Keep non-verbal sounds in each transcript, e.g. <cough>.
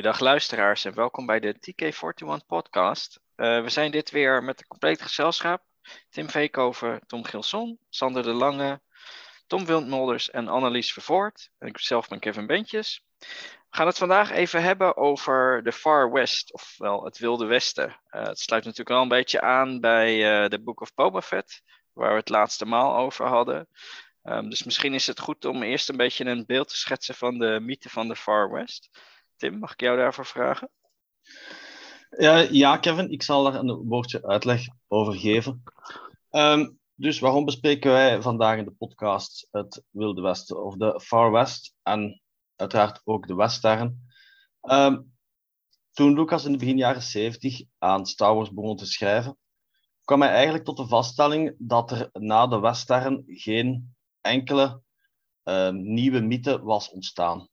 Goeiedag luisteraars en welkom bij de TK41 podcast. Uh, we zijn dit weer met een compleet gezelschap. Tim Veekhoven, Tom Gilson, Sander de Lange, Tom Wildmolders en Annelies Vervoort. En ik zelf ben Kevin Bentjes. We gaan het vandaag even hebben over de Far West, ofwel het Wilde Westen. Uh, het sluit natuurlijk wel een beetje aan bij uh, The Book of Boba Fett, waar we het laatste maal over hadden. Um, dus misschien is het goed om eerst een beetje een beeld te schetsen van de mythe van de Far West. Tim, mag ik jou daarvoor vragen? Ja, Kevin, ik zal daar een woordje uitleg over geven. Um, dus waarom bespreken wij vandaag in de podcast het Wilde Westen of de Far West en uiteraard ook de Western? Um, toen Lucas in de begin jaren 70 aan Star Wars begon te schrijven, kwam hij eigenlijk tot de vaststelling dat er na de Western geen enkele uh, nieuwe mythe was ontstaan.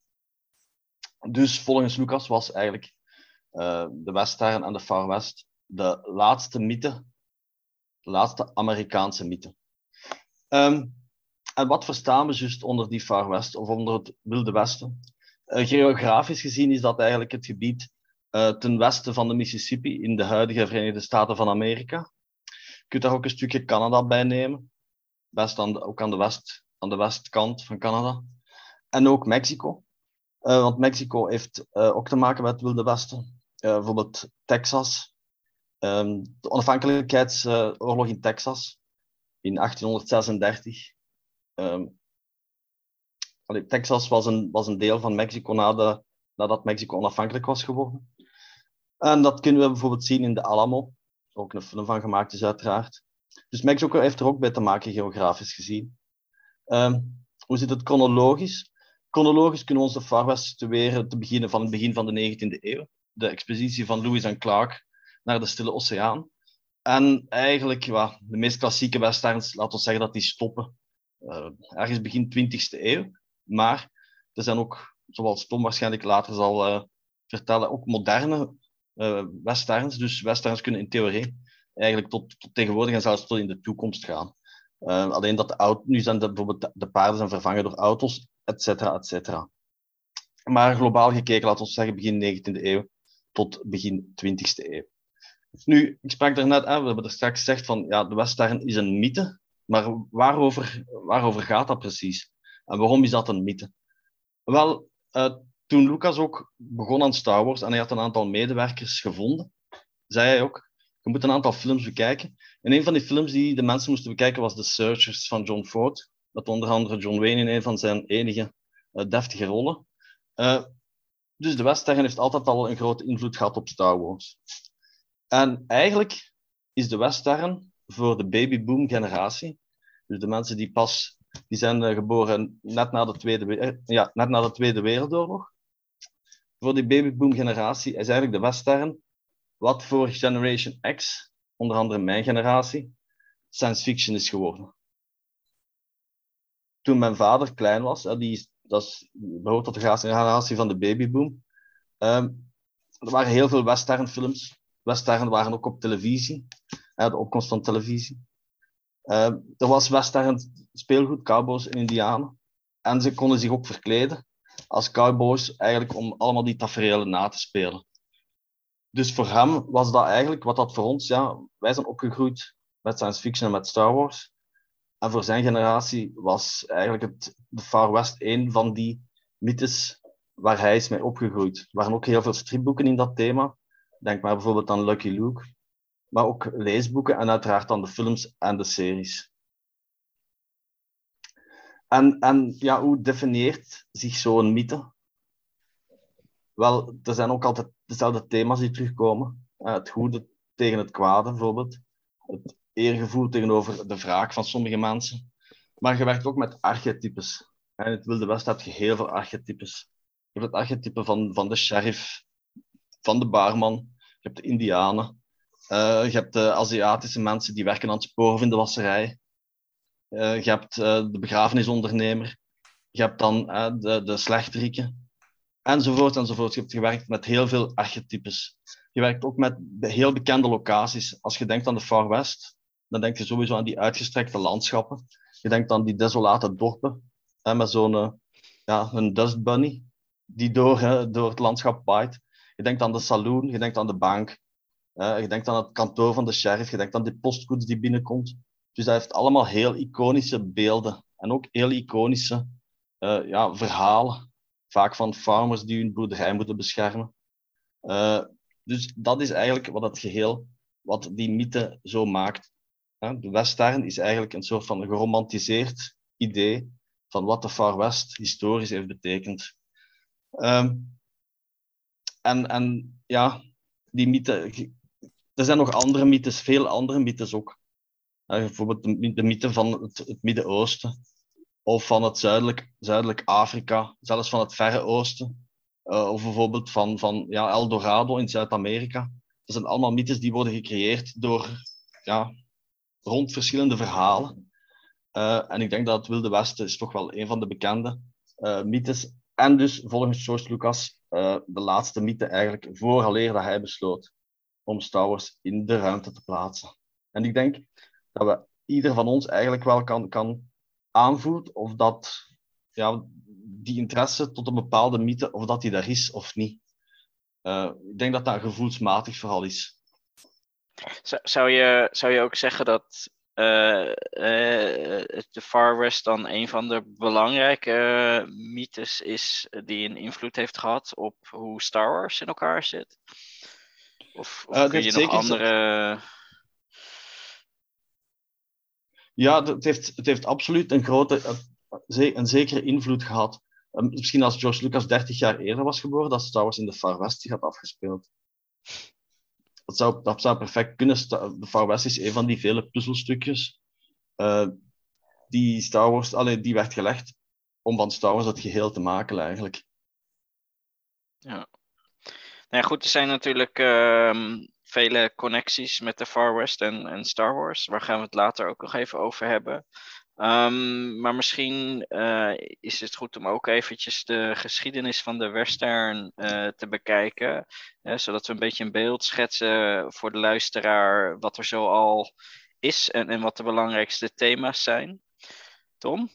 Dus volgens Lucas was eigenlijk uh, de Western en de Far West de laatste mythe, de laatste Amerikaanse mythe. Um, en wat verstaan we juist onder die Far West of onder het Wilde Westen? Uh, geografisch gezien is dat eigenlijk het gebied uh, ten westen van de Mississippi in de huidige Verenigde Staten van Amerika. Je kunt daar ook een stukje Canada bij nemen, best ook aan de, west, aan de westkant van Canada. En ook Mexico. Uh, want Mexico heeft uh, ook te maken met het Wilde Westen. Uh, bijvoorbeeld Texas. Um, de onafhankelijkheidsoorlog in Texas in 1836. Um, allee, Texas was een, was een deel van Mexico nadat Mexico onafhankelijk was geworden. En dat kunnen we bijvoorbeeld zien in de Alamo. Ook een film van gemaakt is uiteraard. Dus Mexico heeft er ook bij te maken, geografisch gezien. Um, hoe zit het chronologisch? Chronologisch kunnen we onze Far West situeren te beginnen van het begin van de 19e eeuw. De expeditie van Lewis en Clark naar de Stille Oceaan. En eigenlijk, ja, de meest klassieke westerns, laten we zeggen dat die stoppen uh, ergens begin 20e eeuw. Maar er zijn ook, zoals Tom waarschijnlijk later zal uh, vertellen, ook moderne uh, westerns. Dus westerns kunnen in theorie eigenlijk tot, tot tegenwoordig en zelfs tot in de toekomst gaan. alleen dat nu zijn bijvoorbeeld de paarden zijn vervangen door auto's et cetera, et cetera. Maar globaal gekeken, laten we zeggen begin 19e eeuw tot begin 20e eeuw. Nu, ik sprak daarnet, hè, we hebben er straks gezegd van, ja, de Western is een mythe, maar waarover, waarover gaat dat precies? En waarom is dat een mythe? Wel, uh, toen Lucas ook begon aan Star Wars en hij had een aantal medewerkers gevonden, zei hij ook, je moet een aantal films bekijken. En een van die films die de mensen moesten bekijken was The Searchers van John Ford met onder andere John Wayne in een van zijn enige uh, deftige rollen. Uh, dus de Western heeft altijd al een grote invloed gehad op Star Wars. En eigenlijk is de Western voor de babyboom generatie, dus de mensen die pas, die zijn uh, geboren net na, de tweede, ja, net na de Tweede Wereldoorlog, voor die babyboom generatie is eigenlijk de Western wat voor Generation X, onder andere mijn generatie, science fiction is geworden toen mijn vader klein was, die dat is, behoort tot de generatie van de babyboom, um, er waren heel veel westernfilms. Western waren ook op televisie, de opkomst van televisie. Um, er was western speelgoed, cowboys en indianen. En ze konden zich ook verkleden als cowboys, eigenlijk om allemaal die tafereelen na te spelen. Dus voor hem was dat eigenlijk wat dat voor ons, ja, wij zijn opgegroeid met science fiction en met Star Wars. En voor zijn generatie was eigenlijk het, de Far West een van die mythes waar hij is mee opgegroeid. Er waren ook heel veel stripboeken in dat thema. Denk maar bijvoorbeeld aan Lucky Luke. Maar ook leesboeken en uiteraard dan de films en de series. En, en ja, hoe definieert zich zo'n mythe? Wel, er zijn ook altijd dezelfde thema's die terugkomen. Eh, het goede tegen het kwade, bijvoorbeeld. Het eergevoel tegenover de wraak van sommige mensen. Maar je werkt ook met archetypes. In het Wilde Westen heb je heel veel archetypes. Je hebt het archetype van, van de sheriff, van de baarman, je hebt de indianen, uh, je hebt de Aziatische mensen die werken aan het spoor in de wasserij, uh, je hebt uh, de begrafenisondernemer, je hebt dan de, de enzovoort, enzovoort. Je hebt gewerkt met heel veel archetypes. Je werkt ook met heel bekende locaties. Als je denkt aan de Far West, dan denk je sowieso aan die uitgestrekte landschappen. Je denkt aan die desolate dorpen, hè, met zo'n uh, ja, een dust bunny die door, hè, door het landschap waait. Je denkt aan de saloon, je denkt aan de bank, uh, je denkt aan het kantoor van de sheriff, je denkt aan de postkoets die binnenkomt. Dus dat heeft allemaal heel iconische beelden en ook heel iconische uh, ja, verhalen. Vaak van farmers die hun boerderij moeten beschermen. Uh, dus dat is eigenlijk wat het geheel, wat die mythe zo maakt. De western is eigenlijk een soort van geromantiseerd idee van wat de Far West historisch heeft betekend. Um, en, en ja, die mythe. Er zijn nog andere mythes, veel andere mythes ook. Bijvoorbeeld de, de mythe van het, Midden-Oosten of van het zuidelijk, zuidelijk Afrika, zelfs van het Verre Oosten. Uh, of bijvoorbeeld van, van ja, El Dorado in Zuid-Amerika. Dat zijn allemaal mythes die worden gecreëerd door, ja, rond verschillende verhalen. Uh, en ik denk dat het Wilde Westen is toch wel een van de bekende uh, mythes. En dus volgens George Lucas uh, de laatste mythe eigenlijk vooraleer dat hij besloot om Star in de ruimte te plaatsen. En ik denk dat we ieder van ons eigenlijk wel kan, kan aanvoelt of dat ja, die interesse tot een bepaalde mythe, of dat die daar is of niet. Ik denk dat dat gevoelsmatig vooral is. Zou je, zou je ook zeggen dat uh, uh, de Far West dan een van de belangrijke mythes is die een invloed heeft gehad op hoe Star Wars in elkaar zit? Of, of kun je nog andere... Ja, het heeft, het heeft absoluut een grote, een zekere invloed gehad. Misschien als George Lucas 30 jaar eerder was geboren, dat Star Wars in de Far West zich had afgespeeld. Dat zou, dat zou perfect kunnen. De Far West is een van die vele puzzelstukjes uh, die Star Wars, allee, die werd gelegd om van Star Wars het geheel te maken eigenlijk. Ja. Nou ja, goed, er zijn natuurlijk uh, vele connecties met de Far West en, en Star Wars. Waar gaan we het later ook nog even over hebben. Um, maar misschien uh, is het goed om ook eventjes de geschiedenis van de western uh, te bekijken. Zodat we een beetje een beeld schetsen voor de luisteraar wat er zo al is en, en wat de belangrijkste thema's zijn. Tom?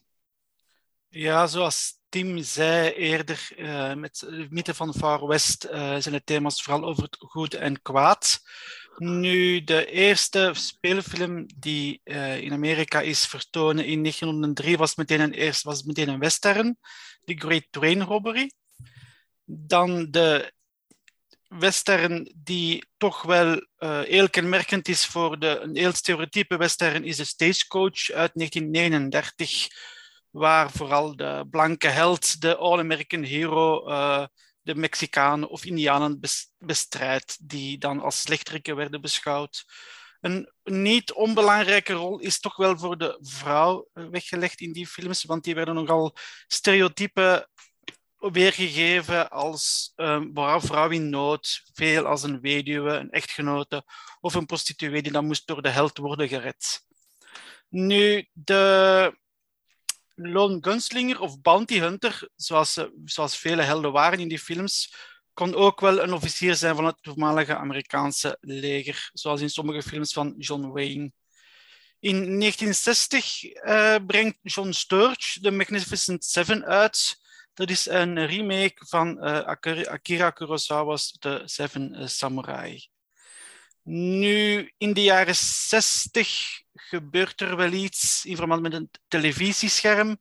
Ja, zoals Tim zei eerder, uh, met de mythe van Far West zijn de thema's vooral over het goed en kwaad. Nu, de eerste speelfilm die uh, in Amerika is vertonen in 1903 was meteen een, eerst, was meteen een western, The Great Train Robbery. Dan de western die toch wel uh, heel kenmerkend is voor de, een heel stereotype western is de Stagecoach uit 1939, waar vooral de blanke held, de All-American Hero, uh, de Mexicanen of Indianen bestrijdt, die dan als slechteriken werden beschouwd. Een niet onbelangrijke rol is toch wel voor de vrouw weggelegd in die films, want die werden nogal stereotypen weergegeven als um, vrouw in nood, veel als een weduwe, een echtgenote of een prostituee die dan moest door de held worden gered. Nu, de lone gunslinger of bounty hunter, zoals, zoals vele helden waren in die films, kon ook wel een officier zijn van het voormalige Amerikaanse leger, zoals in sommige films van John Wayne. In 1960 uh, eh, brengt John Sturge The Magnificent Seven uit. Dat is een remake van uh, Akira Kurosawa's The Seven uh, Samurai. Nu, in de jaren 60 gebeurt er wel iets in verband met een televisiescherm,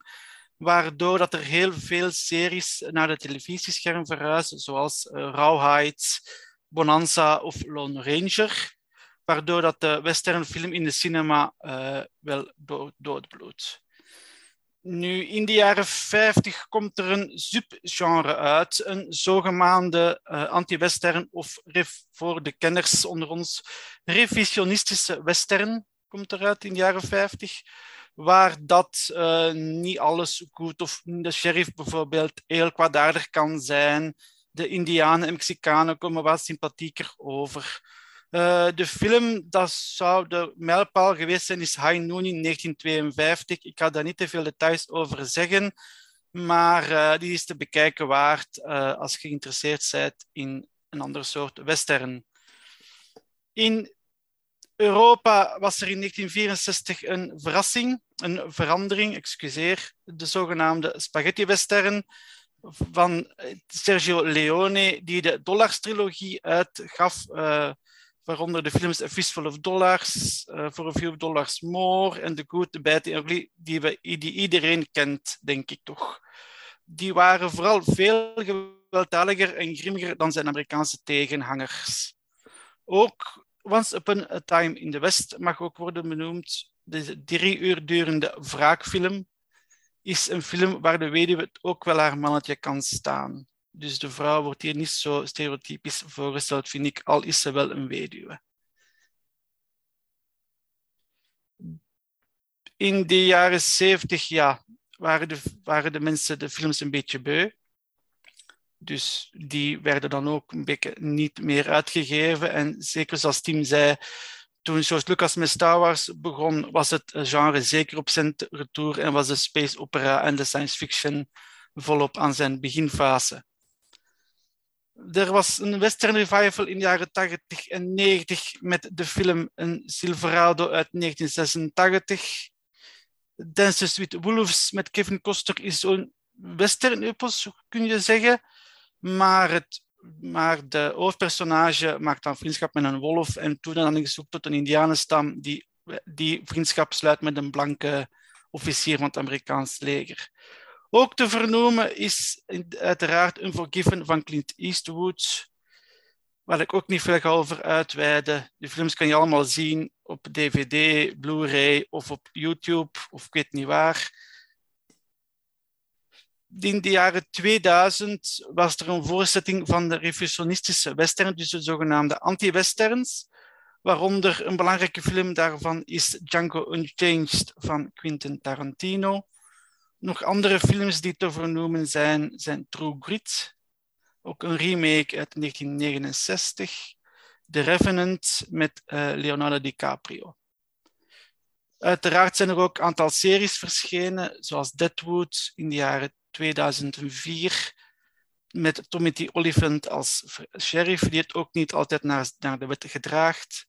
waardoor dat er heel veel series naar het televisiescherm verhuizen, zoals uh, Rawhide, Bonanza of Lone Ranger, waardoor dat de westernfilm in de cinema uh, wel doodbloedt. Nu, in de jaren 50 komt er een subgenre uit, een zogenaamde uh, anti-western of voor de kenners onder ons revisionistische western komt eruit in de jaren 50, waar dat uh, niet alles goed of de sheriff bijvoorbeeld heel kwaadaardig kan zijn. De Indianen en Mexicanen komen wat sympathieker over. Uh, de film, dat zou de mijlpaal geweest zijn, is High Noon in 1952. Ik ga daar niet te veel details over zeggen, maar uh, die is te bekijken waard uh, als je geïnteresseerd bent in een ander soort western. In Europa was er in 1964 een verrassing, een verandering, excuseer, de zogenaamde spaghetti-western, van Sergio Leone, die de Dollars-trilogie uitgaf, waaronder de films A Fistful of Dollars, For a Few Dollars More en The Good, The Bad, The die, we, die iedereen kent, denk ik toch. Die waren vooral veel gewelddadiger en grimmiger dan zijn Amerikaanse tegenhangers. Ook Once Upon a Time in the West mag ook worden benoemd. De drie uur durende wraakfilm is een film waar de weduwe ook wel haar mannetje kan staan. Dus de vrouw wordt hier niet zo stereotypisch voorgesteld, vind ik, al is ze wel een weduwe. In de jaren zeventig ja, waren, de, waren de mensen de films een beetje beu. Dus die werden dan ook een beetje niet meer uitgegeven. En zeker zoals Tim zei, toen George Lucas met Star Wars begon, was het genre zeker op zijn retour en was de space opera en de science fiction volop aan zijn beginfase. Er was een western revival in de jaren 80 en 90 met de film Een Silverado uit 1986. Dances with Wolves met Kevin Costner is zo'n western epos, kun je zeggen. Maar, het, maar de hoofdpersonage maakt dan vriendschap met een wolf en toen dan is zoekt tot een indianenstam die, die vriendschap sluit met een blanke officier van het Amerikaans leger. Ook te vernoemen is uiteraard Unforgiven van Clint Eastwood, waar ik ook niet veel ga over uitweiden. De films kan je allemaal zien op DVD, Blu-ray of op YouTube of ik weet niet waar in de jaren 2000 was er een voorzetting van de revisionistische western, dus de zogenaamde anti-westerns. Waaronder een belangrijke film daarvan is Django Unchanged van Quentin Tarantino. Nog andere films die te vernoemen zijn, zijn True Grit, ook een remake uit 1969, The Revenant met uh, Leonardo DiCaprio. Uiteraard zijn er ook een aantal series verschenen, zoals Deadwood in de jaren 2004 met Timothy Olyphant als sheriff, die het ook niet altijd naar, naar de wet gedraagt.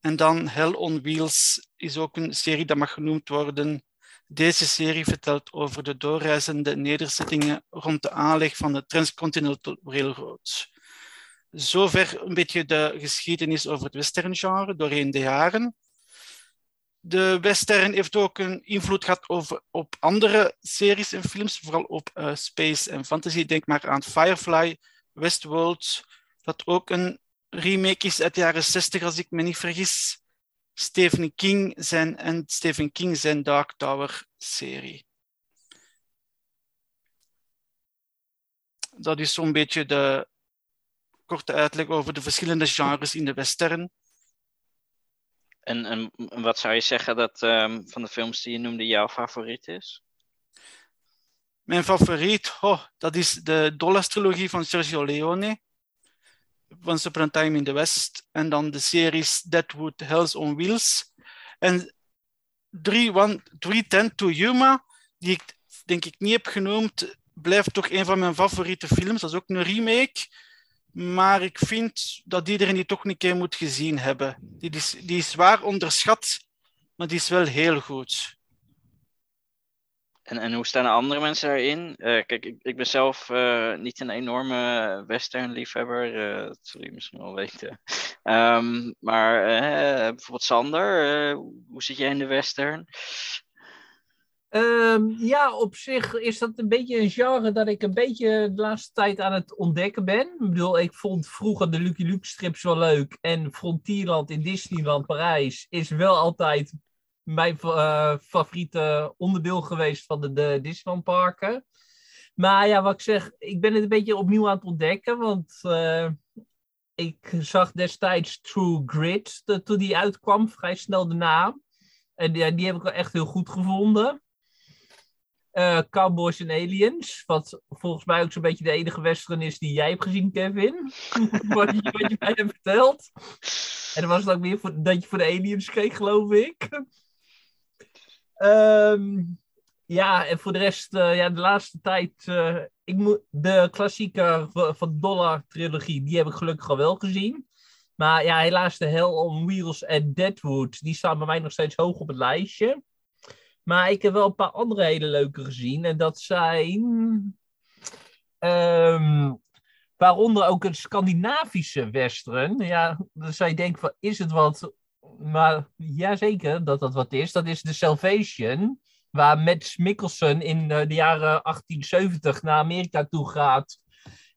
En dan Hell on Wheels is ook een serie dat mag genoemd worden. Deze serie vertelt over de doorreizende nederzettingen rond de aanleg van de Transcontinental Railroad. Zover een beetje de geschiedenis over het western genre doorheen de jaren de western heeft ook een invloed gehad over, op andere series en films, vooral op uh, space en fantasy. Denk maar aan Firefly, Westworld, dat ook een remake is uit de jaren 60, als ik me niet vergis. Stephen King zijn, en Stephen King zijn Dark Tower serie. Dat is zo'n beetje de korte uitleg over de verschillende genres in de western. En, en wat zou je zeggen dat um, van de films die je noemde jouw favoriet is? Mijn favoriet, oh, dat is de Dollars-trilogie van Sergio Leone. Once Upon a Time in the West. En dan de series Deadwood, Hells on Wheels. En 310 to Yuma, die ik denk ik niet heb genoemd, blijft toch een van mijn favoriete films. Dat is ook een remake. Maar ik vind dat iedereen die toch een keer moet gezien hebben. Die is, die is zwaar onderschat, maar die is wel heel goed. En, en hoe staan de andere mensen daarin? Uh, kijk, ik, ik ben zelf uh, niet een enorme western-liefhebber. Uh, dat zul je misschien wel <laughs> weten. Um, maar bijvoorbeeld Sander, hoe zit jij in de western? Um, ja, op zich is dat een beetje een genre dat ik een beetje de laatste tijd aan het ontdekken ben. Ik bedoel, ik vond vroeger de Lucky Luke strips wel leuk. En Frontierland in Disneyland Parijs is wel altijd mijn uh, favoriete onderdeel geweest van de, de Disneyland parken. Maar ja, wat ik zeg, ik ben het een beetje opnieuw aan het ontdekken. Want uh, ik zag destijds True Grit, toen die uitkwam, vrij snel daarna. En die, die heb ik wel echt heel goed gevonden. Uh, Cowboys en Aliens. Wat volgens mij ook zo'n beetje de enige western is die jij hebt gezien, Kevin. <laughs> wat, je, wat je mij hebt verteld. En dan was het ook weer voor, dat je voor de Aliens keek, geloof ik. Um, ja, en voor de rest, uh, ja, de laatste tijd. Uh, ik moet, de klassieker van de Dollar-trilogie, die heb ik gelukkig al wel gezien. Maar ja, helaas de Hell on Wheels en Deadwood, die staan bij mij nog steeds hoog op het lijstje. Maar ik heb wel een paar andere hele leuke gezien. En dat zijn. Ehm, waaronder ook een Scandinavische western. Ja, zou je denken van, is het wat? Maar jazeker dat dat wat is. Dat is The Salvation, waar Matt Mikkelsen in uh, de jaren 1870 naar Amerika toe gaat.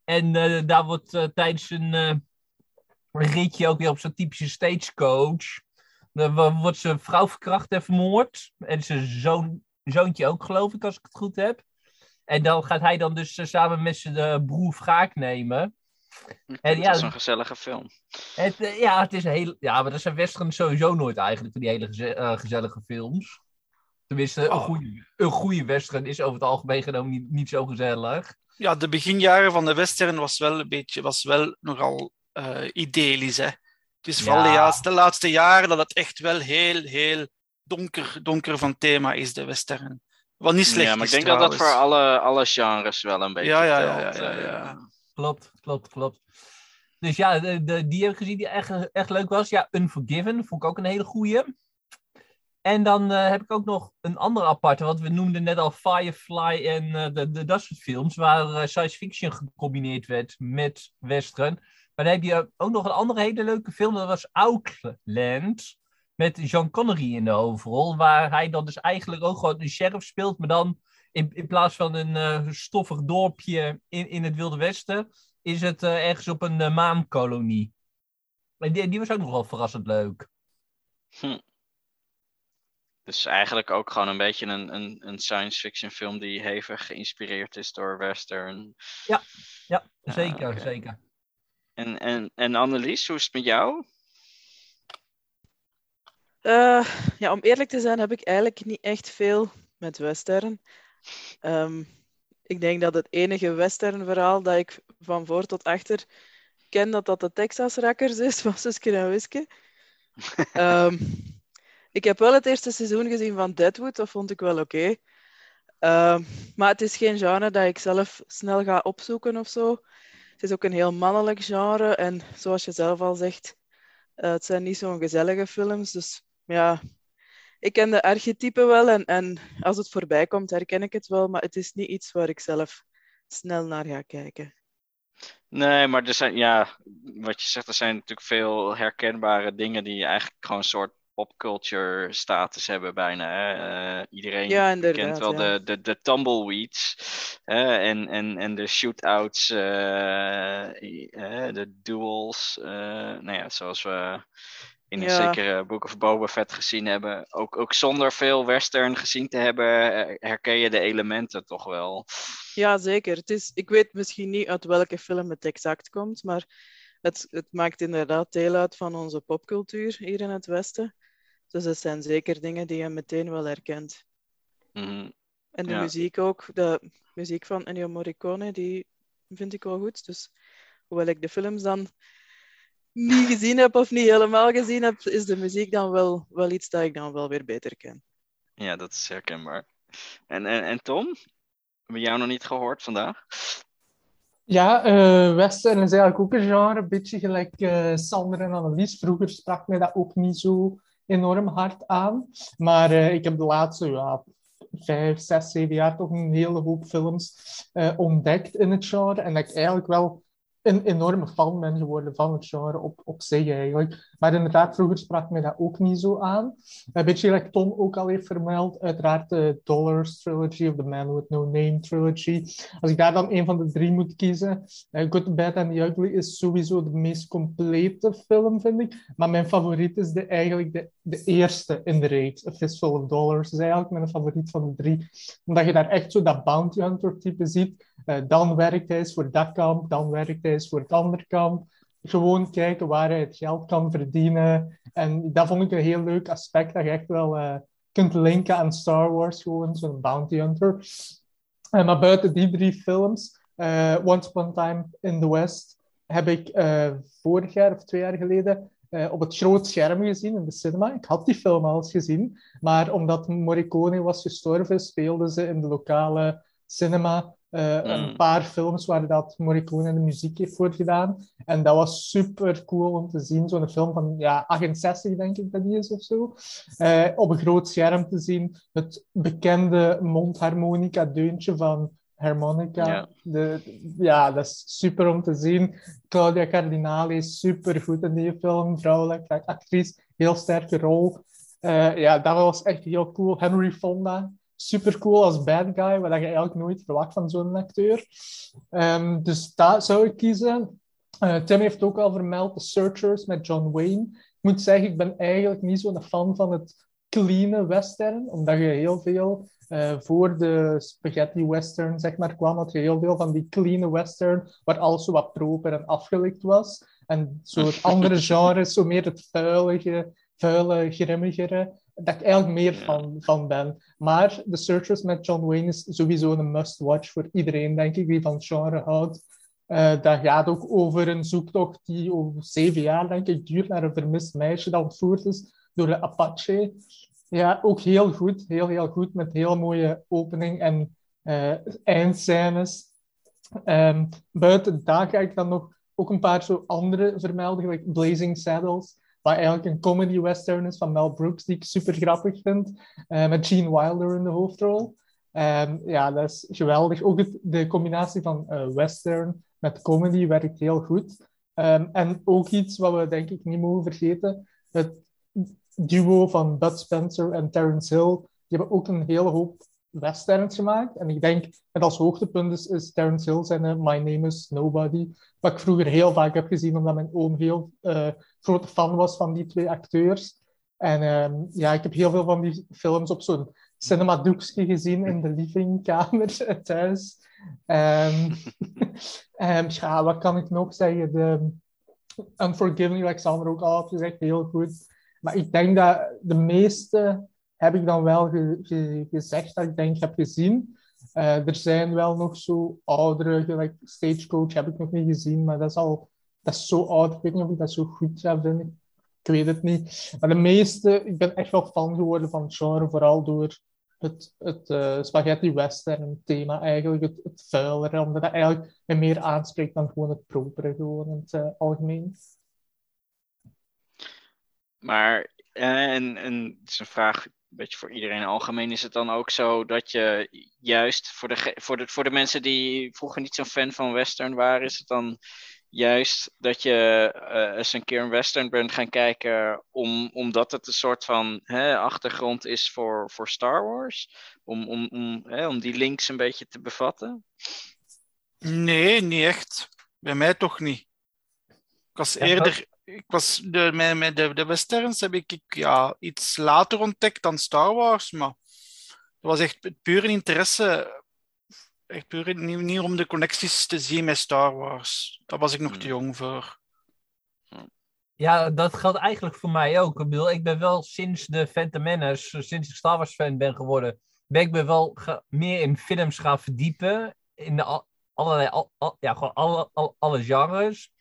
En uh, daar wordt uh, tijdens een ritje ook weer op zo'n typische stagecoach. Wordt zijn vrouw verkracht en vermoord. En zijn zoon, zoontje ook, geloof ik, als ik het goed heb. En dan gaat hij dan dus samen met zijn broer wraak nemen. En, ja, is een gezellige film. Het, ja, het is een heel, ja, maar dat zijn westerns sowieso nooit eigenlijk, van die hele geze uh, gezellige films. Tenminste, oh. een, goede, een goede western is over het algemeen genomen niet, niet zo gezellig. Ja, de beginjaren van de western was wel een beetje, was wel nogal uh, idyllisch, hè. Het is vooral ja. de, laatste jaren dat het echt wel heel, heel donker, donker van thema is, de western. Wat niet slecht Ja, maar is, ik denk trouwens. dat dat voor alle, alle genres wel een beetje Ja, ja, ja, ja, ja, eh. ja. Klopt, klopt, klopt. Dus ja, de, die heb ik gezien die echt, echt leuk was. Ja, Unforgiven vond ik ook een hele goeie. En dan uh, heb ik ook nog een andere aparte, want we noemden net al Firefly en uh, de, de, dat soort films, waar uh, science fiction gecombineerd werd met western. Maar dan heb je ook nog een andere hele leuke film, dat was Outland, met Jean Connery in de hoofdrol, waar hij dan dus eigenlijk ook gewoon een sheriff speelt, maar dan in, in plaats van een stoffig dorpje in, in het Wilde Westen, is het uh, ergens op een uh, maankolonie. En die, die, was ook nog wel verrassend leuk. Hm. Dus eigenlijk ook gewoon een beetje een, een, een science fiction film die hevig geïnspireerd is door western. Ja, ja zeker, Ah, zeker. En, en, en Annelies, hoe is het met jou? Uh, ja, om eerlijk te zijn heb ik eigenlijk niet echt veel met western. Um, ik denk dat het enige western verhaal dat ik van voor tot achter ken, dat dat de Texas Rakkers is van Suske en Wiske. ik heb wel het eerste seizoen gezien van Deadwood, dat vond ik wel oké. Um, maar het is geen genre dat ik zelf snel ga opzoeken of zo. Het is ook een heel mannelijk genre en zoals je zelf al zegt, uh, het zijn niet zo'n gezellige films. Dus ja, ik ken de archetypen wel en, en als het voorbij komt herken ik het wel, maar het is niet iets waar ik zelf snel naar ga kijken. Nee, maar er zijn, ja, wat je zegt, er zijn natuurlijk veel herkenbare dingen die eigenlijk gewoon een soort popculture status hebben bijna. Hè? Uh, iedereen ja, kent wel ja. de, de, de tumbleweeds hè? En, en, en de shootouts, uh, de duels, nou ja, zoals we in een Ja. zekere Book of Boba Fett gezien hebben. Ook, ook zonder veel western gezien te hebben, eh, herken je de elementen toch wel. Ja, zeker. Het is, ik weet misschien niet uit welke film het exact komt, maar het, het maakt inderdaad deel uit van onze popcultuur hier in het Westen. Dus het zijn zeker dingen die je meteen wel herkent. Mhm. En de Ja. muziek ook. De muziek van Ennio Morricone, die vind ik wel goed. Dus hoewel ik de films dan niet gezien heb of niet helemaal gezien heb, is de muziek dan wel, wel iets dat ik dan wel weer beter ken. Ja, dat is herkenbaar. En, en, en Tom? Hebben we jou nog niet gehoord vandaag? Ja, eh, western is eigenlijk ook een genre, een beetje gelijk eh, Sander en Annelies. Vroeger sprak mij dat ook niet zo enorm hard aan. Maar eh, ik heb de laatste ja, vijf, zes, zeven jaar toch een hele hoop films eh, ontdekt in het genre. En dat ik eigenlijk wel een enorme fan ben geworden van het genre op, op zich eigenlijk. Maar inderdaad, vroeger sprak mij dat ook niet zo aan. Een beetje gelijk Tom ook al heeft vermeld, uiteraard de Dollars Trilogy of The Man With No Name Trilogy. Als ik daar dan een van de drie moet kiezen, uh, Good, Bad and the Ugly is sowieso de meest complete film, vind ik. Maar mijn favoriet is de, eigenlijk de, de eerste in de reeks, A Fistful of Dollars. is eigenlijk mijn favoriet van de drie. Omdat je daar echt zo dat bounty hunter type ziet. Uh, dan werkt hij eens voor dat kamp, dan werkt hij eens voor het andere kamp. Gewoon kijken waar hij het geld kan verdienen. En dat vond ik een heel leuk aspect, dat je echt wel uh, kunt linken aan Star Wars, gewoon zo'n bounty hunter. Uh, maar buiten die drie films, uh, Once Upon a Time in the West, heb ik vorig jaar of twee jaar geleden op het groot scherm gezien in de cinema. Ik had die film al eens gezien, maar omdat Morricone was gestorven, speelden ze in de lokale cinema uh, mm. een paar films waar dat Morricone de muziek heeft voor gedaan. En dat was super cool om te zien. Zo'n film van ja, 68, denk ik dat die is of zo. Uh, op een groot scherm te zien. Het bekende mondharmonica-deuntje van harmonica. Ja. De, ja, dat is super om te zien. Claudia Cardinale is super goed in die film, vrouwelijk actrice, heel sterke rol. Eh, ja, dat was echt heel cool. Henry Fonda, super cool als bad guy, wat je eigenlijk nooit verwacht van zo'n acteur. Ehm, dus dat zou ik kiezen. Eh, Tim heeft ook al vermeld The Searchers met John Wayne. Ik moet zeggen, ik ben eigenlijk niet zo'n fan van het clean western, omdat je heel veel uh, voor de spaghetti western zeg maar, kwam, had je heel veel van die clean western, waar alles zo wat proper en afgelikt was. En zo het <laughs> andere genre, zo meer het vuilige, vuile, grimmigere, dat ik eigenlijk meer Ja. van, van ben. Maar The Searchers met John Wayne is sowieso een must-watch voor iedereen, denk ik, die van het genre houdt. Eh, dat gaat ook over een zoektocht die over zeven jaar, denk ik, duurt naar een vermist meisje dat ontvoerd is door de Apache. Ja, ook heel goed. Heel, heel goed. Met heel mooie opening en eh eindscènes. Ehm, buiten dat ga ik dan nog ook een paar zo andere vermelden, gelijk Blazing Saddles, wat eigenlijk een comedy western is van Mel Brooks, die ik super grappig vind, eh, met Gene Wilder in de hoofdrol. Ehm, ja, dat is geweldig. Ook de combinatie van eh, western met comedy werkt heel goed. Ehm, en ook iets wat we denk ik niet mogen vergeten, het duo van Bud Spencer en Terence Hill, die hebben ook een hele hoop westerns gemaakt. En ik denk, met als hoogtepunt is, is Terence Hill zijn eh, My Name is Nobody, wat ik vroeger heel vaak heb gezien, omdat mijn oom heel eh, grote fan was van die twee acteurs. En ehm, ja, ik heb heel veel van die films op zo'n cinemadoekje gezien in de livingkamer thuis. Ehm <laughs> ehm, ja, wat kan ik nog zeggen? De Unforgiven, Alexander ook al had gezegd, heel goed. Maar ik denk dat de meeste heb ik dan wel ge- ge- gezegd dat ik denk heb gezien. Eh, er zijn wel nog zo oudere, gelijk Stagecoach heb ik nog niet gezien, maar dat is al dat is zo oud. Ik weet niet of ik dat zo goed zou vinden. Ik weet het niet. Maar de meeste, ik ben echt wel fan geworden van het genre, vooral door het, het eh, spaghetti western thema eigenlijk, het, het omdat dat eigenlijk me meer aanspreekt dan gewoon het propere, gewoon in het eh, algemeen. Maar, en, en het is een vraag beetje voor iedereen algemeen, is het dan ook zo dat je juist voor de, voor de, voor de mensen die vroeger niet zo'n fan van western waren, is het dan juist dat je eh, eens een keer een western bent gaan kijken om, omdat het een soort van hè, achtergrond is voor, voor Star Wars? Om, om, om, hè, om die links een beetje te bevatten? Nee, niet echt. Bij mij toch niet. Ik was Ja, eerder... Ik was de, met, met de, de westerns heb ik, ik ja, iets later ontdekt dan Star Wars, maar dat was echt puur interesse. Echt puur niet, niet om de connecties te zien met Star Wars. Daar was ik nog te jong voor. Ja, dat geldt eigenlijk voor mij ook. Ik bedoel, ik ben wel sinds de Phantom Menace, sinds ik Star Wars fan ben geworden, ben ik me wel meer in films gaan verdiepen. In de al- allerlei, al, al- ja, gewoon alle, al- alle genres.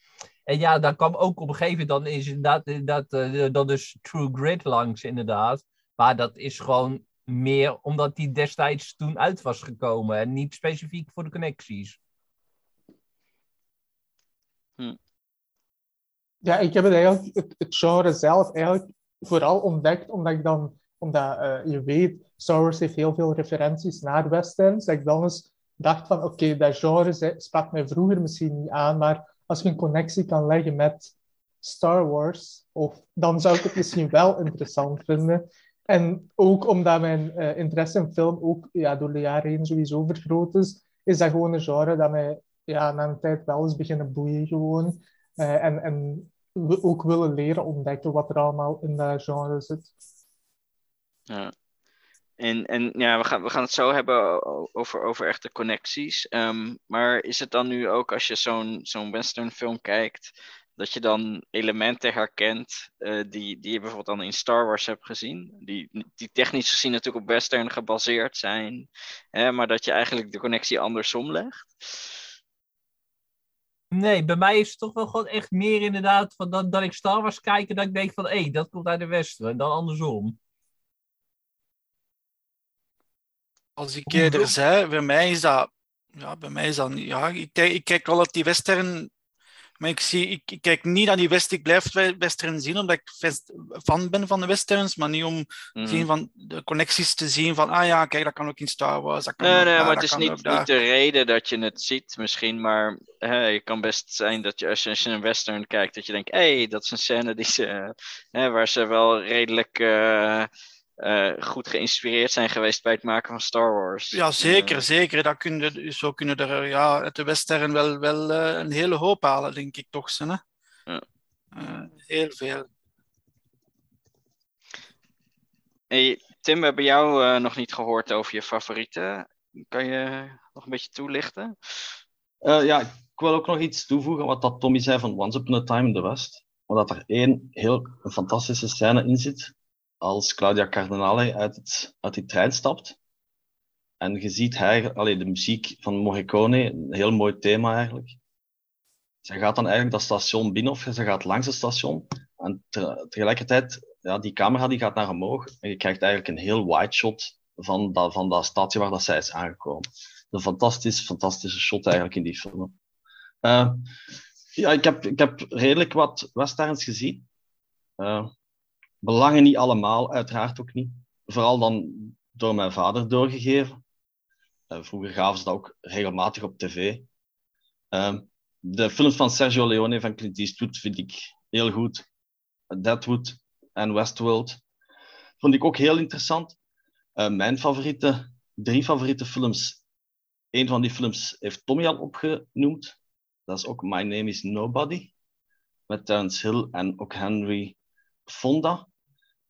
En ja, dan kwam ook op een gegeven moment, dan is inderdaad, dat, eh, dan dus True Grit langs, inderdaad. Maar dat is gewoon meer omdat die destijds toen uit was gekomen en niet specifiek voor de connecties. Ja, ik heb het eigenlijk, het, het genre zelf eigenlijk vooral ontdekt omdat ik dan, omdat eh, je weet, Star Wars heeft heel veel referenties naar westerns, dat ik dan eens dacht van, oké, dat genre sprak mij vroeger misschien niet aan, maar als je een connectie kan leggen met Star Wars, of, dan zou ik het misschien wel interessant vinden. En ook omdat mijn eh, interesse in film ook ja, door de jaren heen sowieso vergroot is, is dat gewoon een genre dat mij ja, na een tijd wel eens beginnen boeien gewoon. Eh, en, en ook willen leren ontdekken wat er allemaal in dat genre zit. Ja. En, en ja, we gaan, we gaan het zo hebben over, over echte connecties. Ehm, maar is het dan nu ook als je zo'n zo'n western film kijkt, dat je dan elementen herkent eh, die, die je bijvoorbeeld dan in Star Wars hebt gezien, die, die technisch gezien natuurlijk op western gebaseerd zijn, hè, maar dat je eigenlijk de connectie andersom legt? Nee, bij mij is het toch wel gewoon echt meer inderdaad van dat, dat ik Star Wars kijk en dat ik denk van hé, dat komt uit de Westen. Dan andersom. Als ik eerder zei, bij mij is dat... Ja, bij mij is dat niet... Ja, ik, kijk- ik kijk wel dat die western Maar ik, zie, ik, ik kijk niet naar die west. Ik blijf we- western zien omdat ik vest- fan ben van de westerns, maar niet om Mhm. zien van de connecties te zien van ah ja, kijk, dat kan ook in Star Wars. Dat kan Nee, ook nee, daar, maar het is niet, niet de reden dat je het ziet, misschien. Maar hè, het kan best zijn dat je als, je als je een western kijkt, dat je denkt: hé, hey, dat is een scène die ze, hè, waar ze wel redelijk eh, eh, goed geïnspireerd zijn geweest bij het maken van Star Wars. Ja, zeker, Eh, zeker. Dat kun je, zo kunnen er ja, uit de western wel, wel eh, een hele hoop halen, denk ik toch. Hè? Ja. Eh, heel veel. hey, Tim, we hebben jou eh, nog niet gehoord over je favorieten. Kan je nog een beetje toelichten? Eh, ja, ik wil ook nog iets toevoegen wat dat Tommy zei van Once Upon a Time in the West. Omdat er één heel een fantastische scène in zit. Als Claudia Cardinale uit, het, uit die trein stapt. En je ziet hij, allee, de muziek van Morricone, een heel mooi thema eigenlijk. Zij gaat dan eigenlijk dat station binnen, of ze gaat langs het station. En te- tegelijkertijd, ja, die camera die gaat naar omhoog. En je krijgt eigenlijk een heel wide shot van dat, van dat stadje waar dat zij is aangekomen een fantastisch, fantastische shot eigenlijk in die film. Eh, ja, ik heb, ik heb redelijk wat westerns gezien. Eh, belangen niet allemaal, uiteraard ook niet. Vooral dan door mijn vader doorgegeven. Eh, vroeger gaven ze dat ook regelmatig op tv. Eh, de films van Sergio Leone van Clint Eastwood vind ik heel goed. Deadwood en Westworld vond ik ook heel interessant. Eh, mijn favoriete, drie favoriete films een van die films heeft Tommy al opgenoemd. Dat is ook My Name is Nobody. Met Terence Hill en ook Henry Fonda.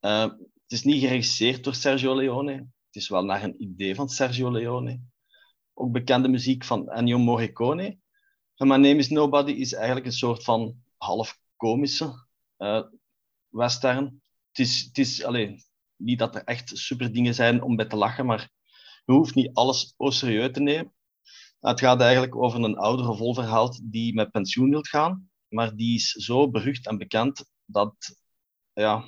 Eh, het is niet geregisseerd door Sergio Leone. Het is wel naar een idee van Sergio Leone. Ook bekende muziek van Ennio Morricone. My Name is Nobody is eigenlijk een soort van half komische eh, western. Het is, het is allee, niet dat er echt super dingen zijn om bij te lachen, maar je hoeft niet alles serieus te nemen. Het gaat eigenlijk over een oudere volverhaald die met pensioen wil gaan, maar die is zo berucht en bekend dat ja,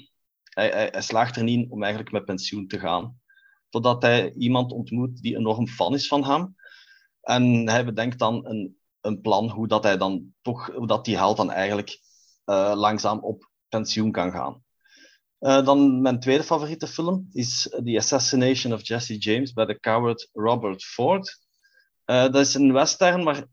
hij, hij, slaagt er niet om eigenlijk met pensioen te gaan. Totdat hij iemand ontmoet die enorm fan is van hem. En hij bedenkt dan een, een plan hoe dat hij dan toch, hoe dat die held dan eigenlijk eh, langzaam op pensioen kan gaan. Uh, dan mijn tweede favoriete film is The Assassination of Jesse James bij de coward Robert Ford. Uh, dat is een western, maar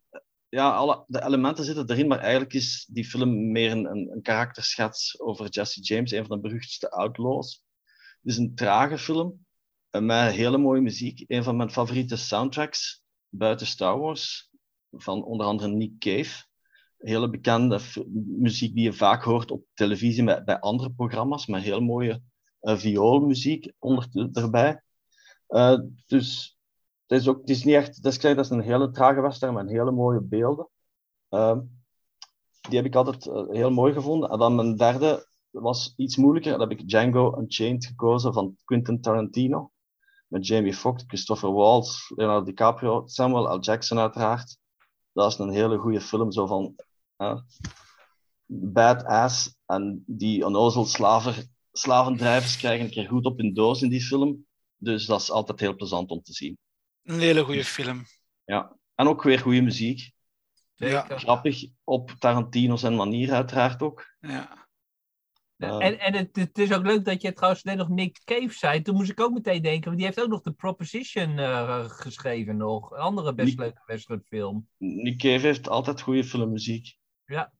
ja, alle, de elementen zitten erin, maar eigenlijk is die film meer een, een, een karakterschets over Jesse James, een van de beruchtste outlaws. Het is een trage film uh, met hele mooie muziek. Een van mijn favoriete soundtracks buiten Star Wars, van onder andere Nick Cave hele bekende muziek die je vaak hoort op televisie bij, bij andere programma's, met heel mooie uh, vioolmuziek onder, erbij. Uh, dus het is, ook, het is niet echt, het is, dat een hele trage western met hele mooie beelden. Uh, die heb ik altijd uh, heel mooi gevonden. En dan mijn derde was iets moeilijker. Dan heb ik Django Unchained gekozen van Quentin Tarantino. Met Jamie Foxx, Christopher Waltz, Leonardo DiCaprio, Samuel L. Jackson uiteraard. Dat is een hele goede film, zo van uh, badass. En die onnozel slaver, slavendrijvers krijgen een keer goed op hun doos in die film. Dus dat is altijd heel plezant om te zien. Een hele goede film. Ja, en ook weer goede muziek. Ja. Grappig, op Tarantino's en manier uiteraard ook. Ja. Uh, En, en het, het is ook leuk dat je trouwens net nog Nick Cave zei. Toen moest ik ook meteen denken, want die heeft ook nog de Proposition uh, geschreven nog. Een andere best Nick- leuke westernfilm. Nick Cave heeft altijd goede filmmuziek. Ja.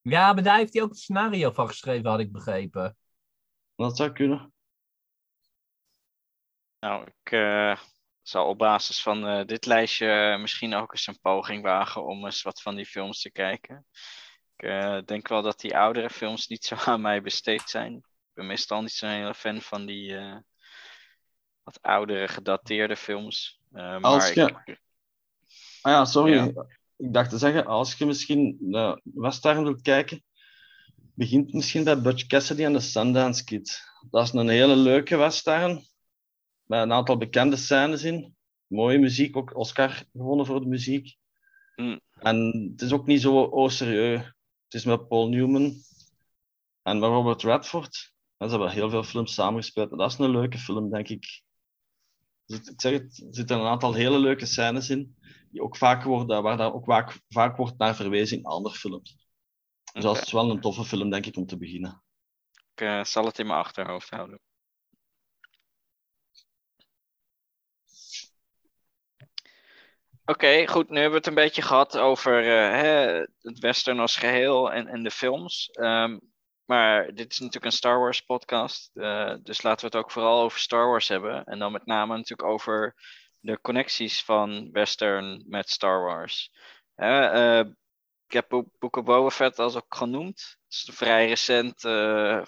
Ja, maar daar heeft hij ook het scenario van geschreven, had ik begrepen. Dat zou kunnen. Nou, ik uh, zal op basis van uh, dit lijstje misschien ook eens een poging wagen om eens wat van die films te kijken. Ik uh, denk wel dat die oudere films niet zo <laughs> aan mij besteed zijn. Ik ben meestal niet zo'n hele fan van die uh, wat oudere, gedateerde films. Uh, Als maar je... ik... Ah ja, sorry. Ja. Ik dacht te zeggen, als je misschien naar Western wilt kijken, begint misschien bij Butch Cassidy en de Sundance Kid. Dat is een hele leuke western, met een aantal bekende scènes in. Mooie muziek, ook Oscar gewonnen voor de muziek. Mm. En het is ook niet zo oh, serieus. Het is met Paul Newman en met Robert Redford. En ze hebben heel veel films samengespeeld. En dat is een leuke film, denk ik. Dus ik zeg het, er zitten een aantal hele leuke scènes in. die ook vaak worden, waar daar ook vaak, vaak wordt naar verwezen in andere films. Dus dat is wel een toffe film, denk ik, om te beginnen. Ik eh, zal het in mijn achterhoofd houden. Oké, goed. Nu hebben we het een beetje gehad over eh, hè, het western als geheel en, en de films. Ehm, maar dit is natuurlijk een Star Wars podcast. eh, dus laten we het ook vooral over Star Wars hebben. En dan met name natuurlijk over de connecties van western met Star Wars. Eh, ik heb Bo- Book of Boba als ook genoemd. Dat is een vrij recent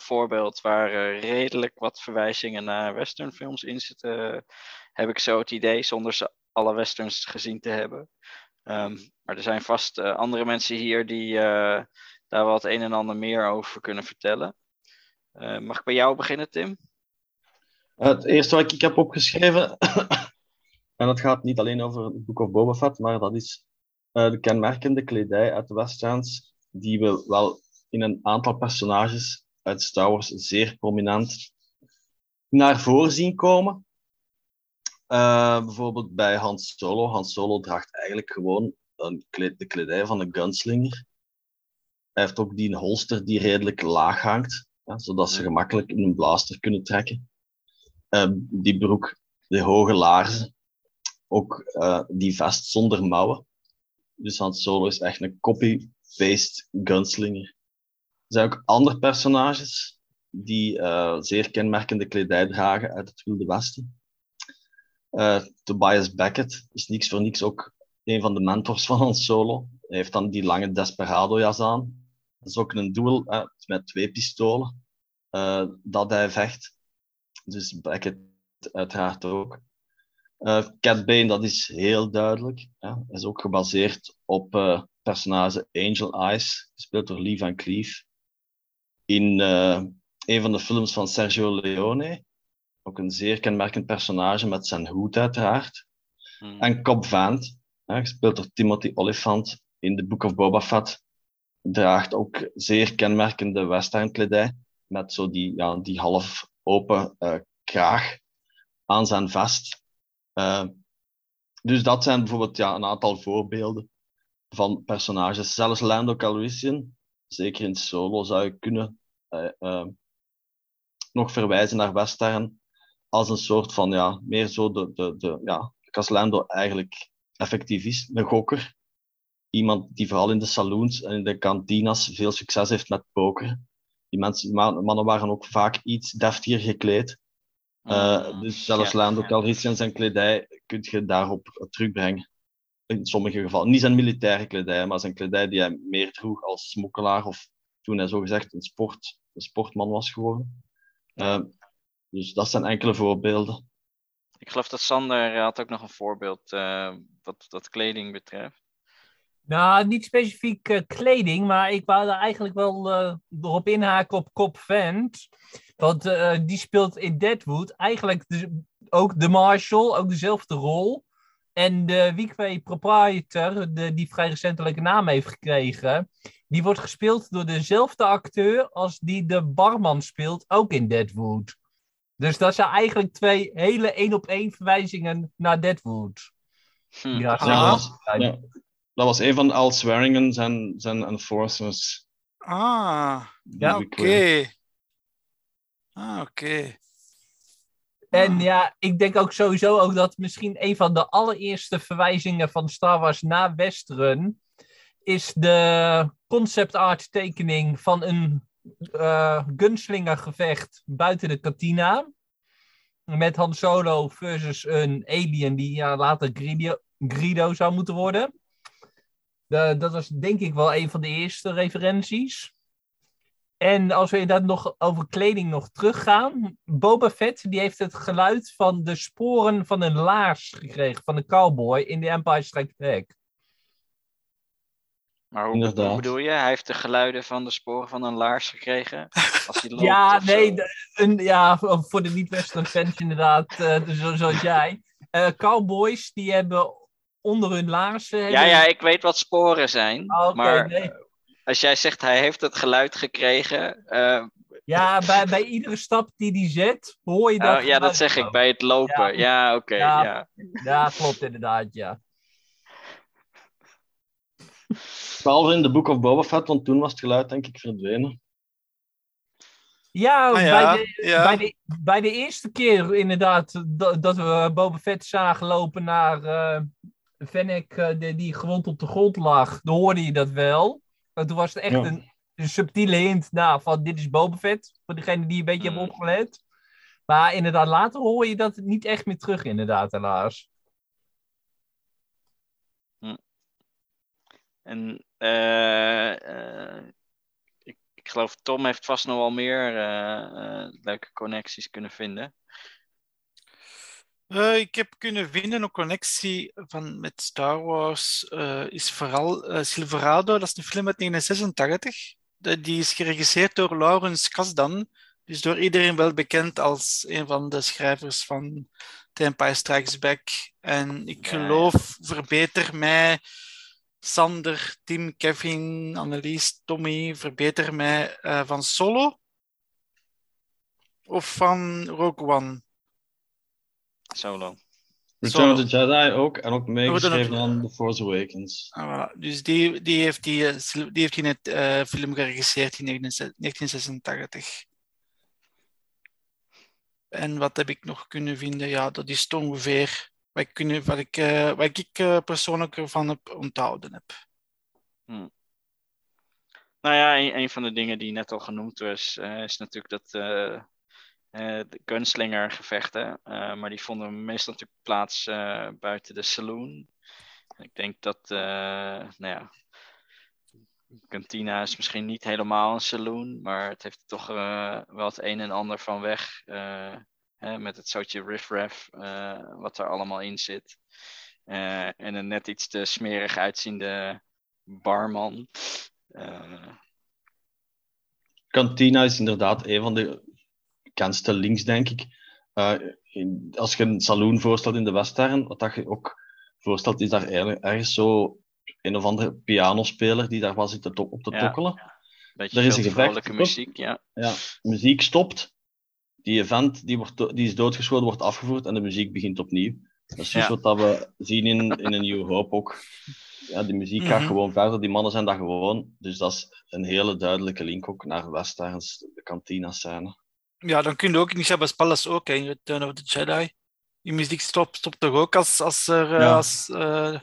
voorbeeld waar redelijk wat verwijzingen naar westernfilms in zitten. heb ik zo het idee, zonder ze alle westerns gezien te hebben. Ehm, maar er zijn vast eh, andere mensen hier die eh, daar wat een en ander meer over kunnen vertellen. Eh, mag ik bij jou beginnen, Tim? Het eerste wat ik heb opgeschreven, <coughs> en dat gaat niet alleen over het Book of Boba Fett, maar dat is de kenmerkende kledij uit de westerns, die we wel in een aantal personages uit Star Wars zeer prominent naar voren zien komen. Eh, bijvoorbeeld bij Han Solo. Han Solo draagt eigenlijk gewoon een kleed, de kledij van een gunslinger. Hij heeft ook die holster die redelijk laag hangt, ja, zodat ze gemakkelijk in een blaster kunnen trekken. Eh, die broek, de hoge laarzen, ook eh, die vest zonder mouwen. Dus Han Solo is echt een copy-paste gunslinger. Er zijn ook andere personages die eh, zeer kenmerkende kledij dragen uit het Wilde Westen. Eh, Tobias Beckett is niks voor niks ook een van de mentors van Han Solo. Hij heeft dan die lange Desperado-jas aan. Dat is ook een duel met twee pistolen eh, dat hij vecht. Dus Beckett uiteraard ook. Eh Cat Bane, dat is heel duidelijk. Ja. is ook gebaseerd op personage Angel Eyes, gespeeld door Lee Van Cleef. In een van de films van Sergio Leone. Ook een zeer kenmerkend personage met zijn hoed, uiteraard. Hmm. En Cobb Vanth, hè, gespeeld door Timothy Olyphant in The Book of Boba Fett, draagt ook zeer kenmerkende western kledij, met zo die, ja, die half open eh, kraag aan zijn vest. Eh, dus dat zijn bijvoorbeeld ja, een aantal voorbeelden van personages. Zelfs Lando Calrissian, zeker in Solo, zou je kunnen eh, nog verwijzen naar western als een soort van, ja, meer zo de, de, de ja, als Lando eigenlijk effectief is, een gokker. Iemand die vooral in de saloons en in de kantinas veel succes heeft met poker. Die mensen, ma- mannen waren ook vaak iets deftiger gekleed. Eh, Hmm. dus zelfs Ja, Lando ja. Calrissian zijn kledij kun je daarop terugbrengen. In sommige gevallen. Niet zijn militaire kledij, maar zijn kledij die hij meer droeg als smokkelaar of toen hij zogezegd een, sport, een sportman was geworden. Eh, dus dat zijn enkele voorbeelden. Ik geloof dat Sander had ook nog een voorbeeld eh, wat, wat kleding betreft. Nou, niet specifiek eh, kleding, maar ik wou daar eigenlijk wel eh, erop inhaken op Cop Vent. Want eh, die speelt in Deadwood eigenlijk de- ook de Marshal, ook dezelfde rol. En de Weekway Proprietor, de, die vrij recentelijk een naam heeft gekregen, die wordt gespeeld door dezelfde acteur als die de barman speelt, ook in Deadwood. Dus dat zijn eigenlijk twee hele één-op-één verwijzingen naar Deadwood. Hm. Ja, Ah. dat, was, ja, dat was een van Al Swearingen zijn, zijn enforcers. Ah, Ja, oké. Ah, oké. En Ah. ja, ik denk ook sowieso ook dat misschien een van de allereerste verwijzingen van Star Wars naar Western is de concept art tekening van een eh gunslingergevecht buiten de kantina. Met Han Solo versus een alien die ja, later Greedo, Greedo zou moeten worden. De- dat was denk ik wel een van de eerste referenties. En als we inderdaad nog over kleding nog teruggaan. Boba Fett die heeft het geluid van de sporen van een laars gekregen. Van een cowboy in The Empire Strikes Back. Maar hoe, bedoel je? Hij heeft de geluiden van de sporen van een laars gekregen als hij <laughs> loopt Ja, nee, de- een, ja, voor de niet-Western fans inderdaad, eh, zo, zoals jij. Eh, cowboys die hebben onder hun laarzen... Ja, hebben- ja, ik weet wat sporen zijn. Ah, maar nee. als jij zegt hij heeft het geluid gekregen. eh, Ja, bij, bij iedere stap die die zet, hoor je dat. oh, ja, dat zeg ik bij het lopen. Ja. Ja, oké. Ja. ja. Ja, klopt inderdaad, ja. <laughs> Behalve in de Book of Boba Fett, want toen was het geluid denk ik verdwenen. Ja, Ah, ja, Bij, de, ja. Bij, de, bij de eerste keer inderdaad dat, dat we Boba Fett zagen lopen naar eh Fennec eh, die, die gewond op de grond lag, dan hoorde je dat wel. Maar toen was het echt Ja. een, een subtiele hint nou, van dit is Boba Fett, voor degene die een beetje Mm. hebben opgelet. Maar inderdaad, later hoor je dat niet echt meer terug, inderdaad, helaas. En eh, eh, ik, ik geloof Tom heeft vast nog wel meer eh, eh, leuke connecties kunnen vinden. Eh, ik heb kunnen vinden een connectie van, met Star Wars. eh, is vooral eh, Silverado, dat is een film uit 1986. De- die is geregisseerd door Lawrence Kasdan. Dus door iedereen wel bekend als een van de schrijvers van The Empire Strikes Back. En ik Ja, ja. geloof, verbeter mij, Sander, Tim, Kevin, Annelies, Tommy, verbeter mij eh, van Solo of van Rogue One. Solo. Return of the Jedi ook, en ook meegeschreven aan The Force Awakens. Ah, voilà. Dus die, die heeft die, eh, die heeft die net eh, film geregisseerd in 1986. En wat heb ik nog kunnen vinden? Ja, dat is ongeveer wat ik, wat ik, eh, eh, persoonlijk ervan heb onthouden heb. Nou ja, een, van de dingen die net al genoemd was, eh, is natuurlijk dat de gunslinger-gevechten. maar die vonden meestal natuurlijk plaats buiten de saloon. Ik denk dat, nou ja, Cantina is misschien niet helemaal een saloon, maar het heeft toch wel het een en ander van weg. Hè, met het zootje riffraff, eh wat er allemaal in zit. Eh, en een net iets te smerig uitziende barman. Eh, Cantina is inderdaad een van de bekendste links, denk ik. In- als je een saloon voorstelt in de Western, wat dat je ook voorstelt, is daar eigenlijk ergens zo een of andere pianospeler die daar was zit op te Ja. tokkelen. beetje Er is een vrolijke muziek, ja. Ja, muziek stopt. Die event die wordt, die is doodgeschoten, wordt afgevoerd en de muziek begint opnieuw. Dat is Ja. wat we zien in, in een New Hope ook. Ja, die muziek gaat Mhm. gewoon verder, die mannen zijn daar gewoon. Dus dat is een hele duidelijke link ook naar Westerns, de kantina-scène. Ja, dan kun je ook in Jabba's Palace ook, hè, in Return of the Jedi. Die muziek stopt, stopt toch ook als, als er... eh, Ja. Als, eh,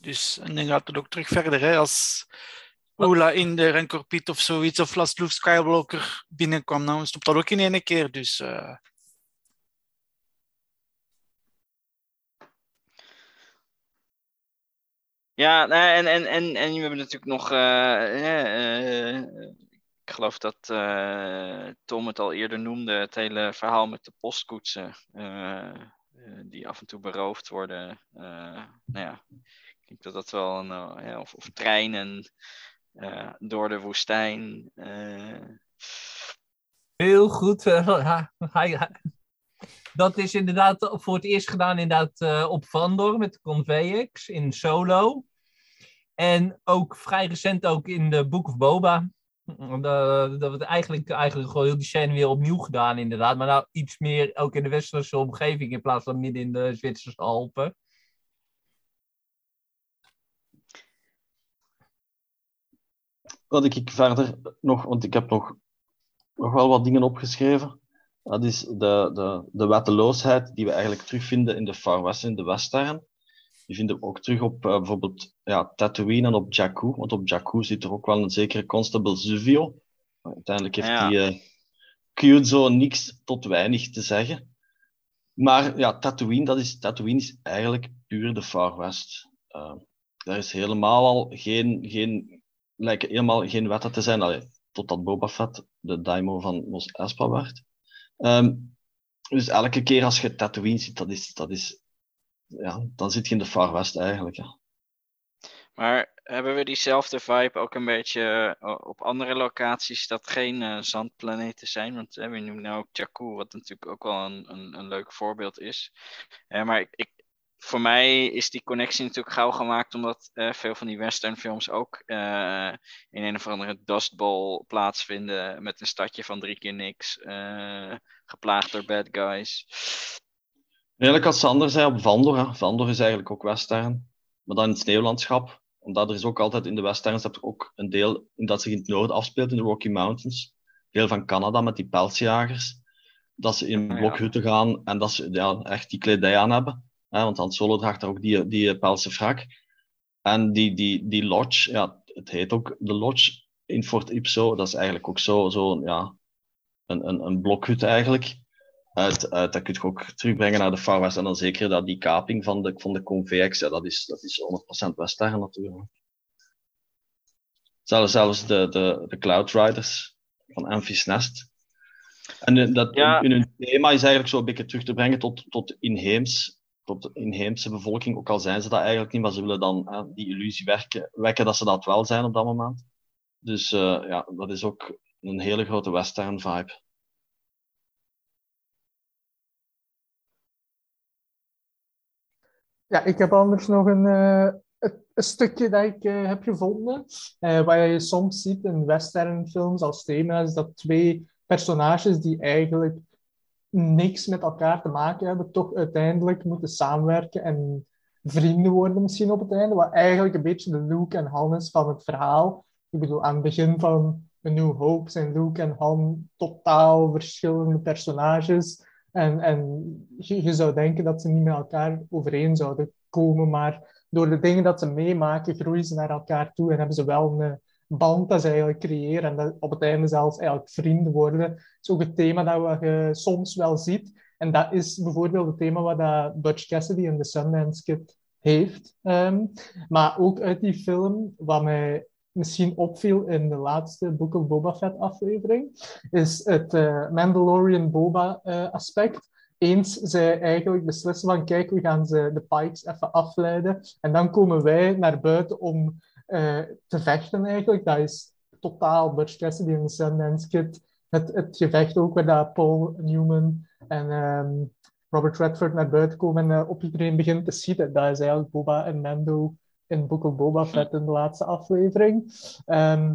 dus, en dan gaat het ook terug verder, hè, als Ola in de Rancor Pit of zoiets, of Luke Skywalker binnenkwam, dan stopt dat ook in één keer. Dus eh, Ja, nou, en, en, en, en we hebben natuurlijk nog. eh, eh, ik geloof dat Tom het al eerder noemde: het hele verhaal met de postkoetsen. die af en toe beroofd worden. Nou ja, ik denk dat dat wel een. of, of treinen eh, door de woestijn. eh, Heel goed. eh, dat is inderdaad voor het eerst gedaan inderdaad, op Vandor met de Convex in Solo. En ook vrij recent ook in de Book of Boba. Dat wordt eigenlijk, eigenlijk gewoon heel die scène weer opnieuw gedaan inderdaad. Maar nou iets meer ook in de westerse omgeving in plaats van midden in de Zwitserse Alpen. Wat ik verder nog, want ik heb nog, nog wel wat dingen opgeschreven. Dat is de, de, de wetteloosheid die we eigenlijk terugvinden in de Far West, in de Western. Die vinden we ook terug op eh, bijvoorbeeld ja, Tatooine en op Jakku. Want op Jakku zit er ook wel een zekere Constable Zuvio. Uiteindelijk heeft Ja. die eh Kyuzo niks tot weinig te zeggen. Maar ja, Tatooine, dat is, Tatooine is eigenlijk puur de Far West. Eh, daar is helemaal al geen, geen, lijken helemaal geen wetten te zijn. Allee, totdat Boba Fett de daimo van Mos Espa werd. Ehm, dus elke keer als je Tatooine ziet, dat is, dat is, ja, dan zit je in de Far West eigenlijk. Maar hebben we diezelfde vibe ook een beetje eh, op andere locaties dat geen eh, zandplaneten zijn? Want eh, we noemen nou ook Jakku, wat natuurlijk ook wel een, een, een leuk voorbeeld is. Maar ik, voor mij is die connectie natuurlijk gauw gemaakt omdat eh, veel van die westernfilms ook eh, in een of andere Dust Bowl plaatsvinden met een stadje van drie keer niks, eh, geplaagd door bad guys. Eigenlijk als Sander zei op Vandor, hè. Vandor is eigenlijk ook Western, maar dan in het sneeuwlandschap. omdat er is ook altijd in de westerns heb je ook een deel in dat zich in het noorden afspeelt, in de Rocky Mountains. Deel van Canada met die pelsjagers. Dat ze in blokhutten gaan en dat ze ja, echt die kledij aan hebben. Hè, want Han Solo draagt daar ook die, die pelsen frak. En die, die, die lodge, ja, het heet ook de lodge in Fort Ipso. Dat is eigenlijk ook zo, zo ja, een, een, een blokhut eigenlijk. Uit, uit, dat kun je ook terugbrengen naar de Far West. En dan zeker dat die kaping van de, van de Convex, ja, dat is, dat is 100% Western natuurlijk. Zelfs, zelfs de, de, de Cloud Riders van Amphis Nest. En eh, dat, Ja. in hun thema is eigenlijk zo een beetje terug te brengen tot, tot inheems, tot de inheemse bevolking. Ook al zijn ze dat eigenlijk niet, maar ze willen dan die illusie werken, wekken dat ze dat wel zijn op dat moment. Dus eh, ja, dat is ook een hele grote western vibe. Ja, ik heb anders nog een, eh, een, stukje dat ik eh, heb gevonden. Waar je soms ziet in westernfilms als thema, is dat twee personages die eigenlijk niks met elkaar te maken hebben, toch uiteindelijk moeten samenwerken en vrienden worden misschien op het einde. Wat eigenlijk een beetje de Luke en Han is van het verhaal. Ik bedoel, aan het begin van A New Hope zijn Luke en Han totaal verschillende personages. En, en je, je zou denken dat ze niet met elkaar overeen zouden komen, maar door de dingen dat ze meemaken, groeien ze naar elkaar toe en hebben ze wel een band dat ze eigenlijk creëren en dat op het einde zelfs eigenlijk vrienden worden. Dat is ook het thema dat je soms wel ziet. En dat is bijvoorbeeld het thema wat dat Butch Cassidy in The Sundance Kid heeft. Ehm, maar ook uit die film, wat mij misschien opviel in de laatste Book of Boba Fett aflevering, is het eh, Mandalorian Boba eh, aspect. Eens zij eigenlijk beslissen van kijk, we gaan ze de Pikes even afleiden. En dan komen wij naar buiten om eh, te vechten eigenlijk. Dat is totaal Cassidy in The Sundance Kid. Het, het gevecht ook waar dat Paul Newman en ehm, Robert Redford naar buiten komen en eh, op iedereen begint te schieten. Dat is eigenlijk Boba en Mando in Book of Boba Fett in de laatste aflevering. Ehm,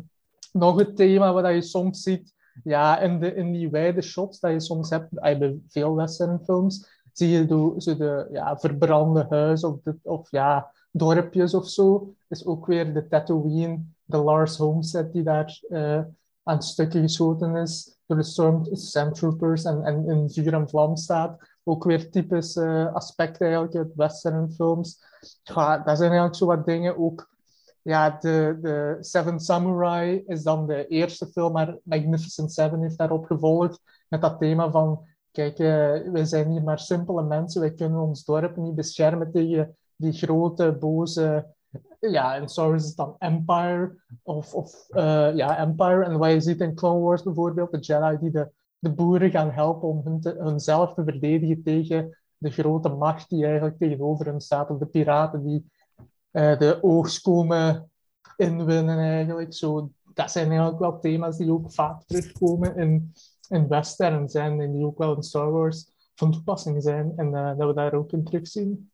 nog het thema wat je soms ziet, ja, in, de, in die wijde shots dat je soms hebt bij veel westernfilms, zie je de, zo de ja, verbrande huizen of, de, of ja, dorpjes of zo. Is ook weer de Tatooine, de Lars Homestead die daar eh, aan stukken geschoten is door de Storm Stormtroopers en, en in vuur en vlam staat. Ook weer typisch eh, aspecten eigenlijk uit westernfilms. Ja, dat zijn eigenlijk zo wat dingen. Ook ja, de, de Seven Samurai is dan de eerste film, maar Magnificent Seven heeft daarop gevolgd. Met dat thema van, kijk, uh, wij zijn hier maar simpele mensen. Wij kunnen ons dorp niet beschermen tegen die grote, boze... Ja, in Star Wars is het dan Empire. Of, of uh, ja, Empire. En wat je ziet in Clone Wars bijvoorbeeld, de Jedi die de, de boeren gaan helpen om hun te, hunzelf te verdedigen tegen de grote macht die eigenlijk tegenover hen staat. Of de piraten die uh, de oogst komen inwinnen eigenlijk. Zo, dat zijn eigenlijk wel thema's die ook vaak terugkomen in, in western zijn en die ook wel in Star Wars van toepassing zijn. En uh, dat we daar ook in terugzien.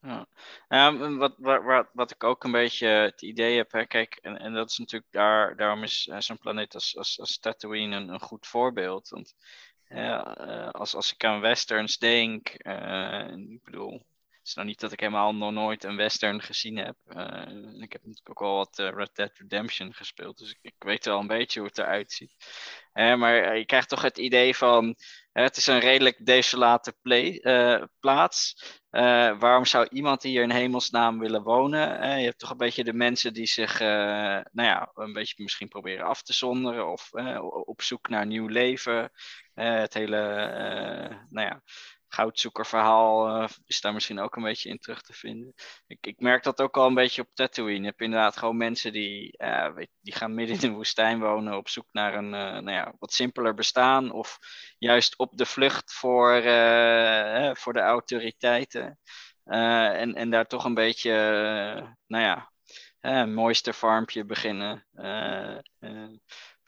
Ja. ja wat, wat, wat ik ook een beetje het idee heb, hè, kijk, en, en dat is natuurlijk daar, daarom is zo'n planeet als, als, Tatooine een, goed voorbeeld. Want uh, als, als ik aan westerns denk, uh, ik bedoel, het is nou niet dat ik helemaal nog nooit een western gezien heb. Ik heb natuurlijk ook al wat Red Dead Redemption gespeeld, dus ik, ik, weet wel een beetje hoe het eruit ziet. Maar je krijgt toch het idee van, het is een redelijk desolate play, plaats. waarom zou iemand hier in hemelsnaam willen wonen? je hebt toch een beetje de mensen die zich, nou ja, een beetje misschien proberen af te zonderen of op zoek naar nieuw leven. het hele, nou ja goudzoekerverhaal uh, is daar misschien ook een beetje in terug te vinden. Ik, ik merk dat ook al een beetje op Tatooine. Je hebt inderdaad gewoon mensen die, uh, weet, die gaan midden in de woestijn wonen op zoek naar een uh, nou ja, wat simpeler bestaan. Of juist op de vlucht voor, voor de autoriteiten. en, en daar toch een beetje, nou ja, mooiste farmpje beginnen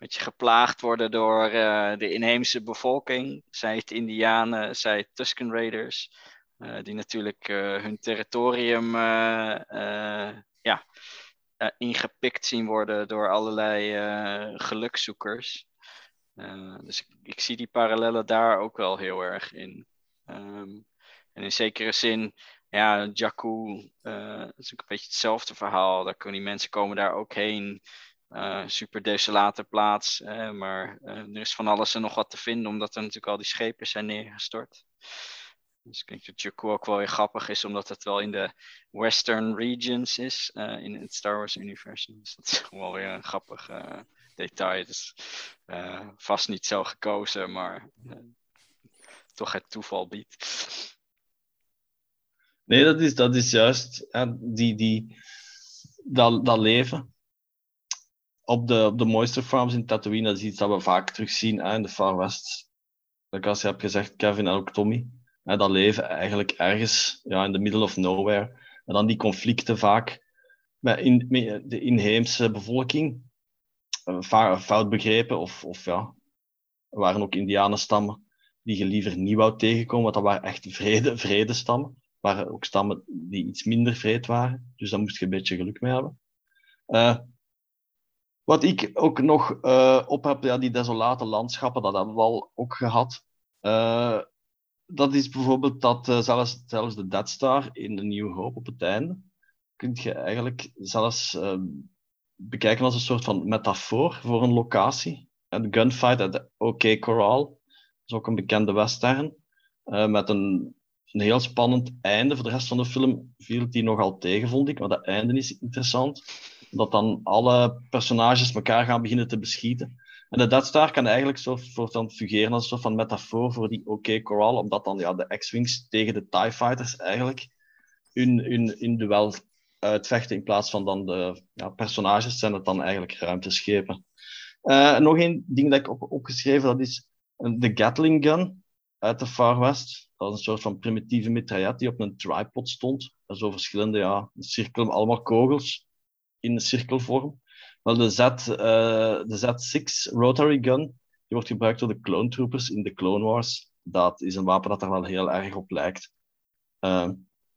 beetje geplaagd worden door uh, de inheemse bevolking. Zij het Indianen, zij het Tusken Raiders. Uh, die natuurlijk uh, hun territorium ja, ingepikt zien worden door allerlei gelukzoekers. dus ik, ik, zie die parallellen daar ook wel heel erg in. Um, en in zekere zin ja, Jakku, is ook een beetje hetzelfde verhaal. Daar kunnen die mensen komen daar ook heen. Uh, super desolate plaats. maar er is van alles en nog wat te vinden, omdat er natuurlijk al die schepen zijn neergestort. Dus ik denk dat Jakku ook wel weer grappig is, omdat het wel in de Western regions is, in het Star Wars-universum. Dus dat is <laughs> wel weer een grappig detail. Is vast niet zo gekozen, maar toch het toeval biedt. Nee, dat is, dat is juist die, die, dat, dat leven. Op de, op de Moisture Farms in Tatooine, dat is iets dat we vaak terugzien hè, in de Far West. Like als je hebt gezegd, Kevin en ook Tommy. Hè, dat leven eigenlijk ergens ja, in the middle of nowhere. En dan die conflicten vaak met, in, de inheemse bevolking. Uh, fout begrepen, of, of ja, er waren ook indianenstammen die je liever niet wou tegenkomen, want dat waren echt vrede, <laughs> vredestammen waren ook stammen die iets minder vreed waren. Dus daar moest je een beetje geluk mee hebben. Uh, wat ik ook nog uh, op heb, ja, die desolate landschappen, dat hebben we al ook gehad. Uh, dat is bijvoorbeeld dat zelfs, zelfs de Dead Star in de New Hope op het einde, kun je eigenlijk zelfs bekijken als een soort van metafoor voor een locatie. De gunfight at de OK Corral is ook een bekende western. met een een heel spannend einde. Voor de rest van de film viel die nogal tegen, vond ik. Maar dat einde is interessant. Dat dan alle personages elkaar gaan beginnen te beschieten. En de Death Star kan eigenlijk zo voortaan fungeren als een soort van metafoor voor die OK Corral, omdat dan ja, de X-Wings tegen de TIE Fighters eigenlijk hun, hun, hun duel uitvechten in plaats van dan de ja, personages zijn het dan eigenlijk ruimteschepen. Uh, nog één ding dat ik op, opgeschreven, dat is de Gatling Gun uit de Far West. Dat was een soort van primitieve mitraillet die op een tripod stond. Zo verschillende, ja, cirkel, allemaal kogels in een cirkelvorm. Wel, de, Z, uh, de Z6 rotary gun, die wordt gebruikt door de clone troopers in de Clone Wars. Dat is een wapen dat er wel heel erg op lijkt. Uh,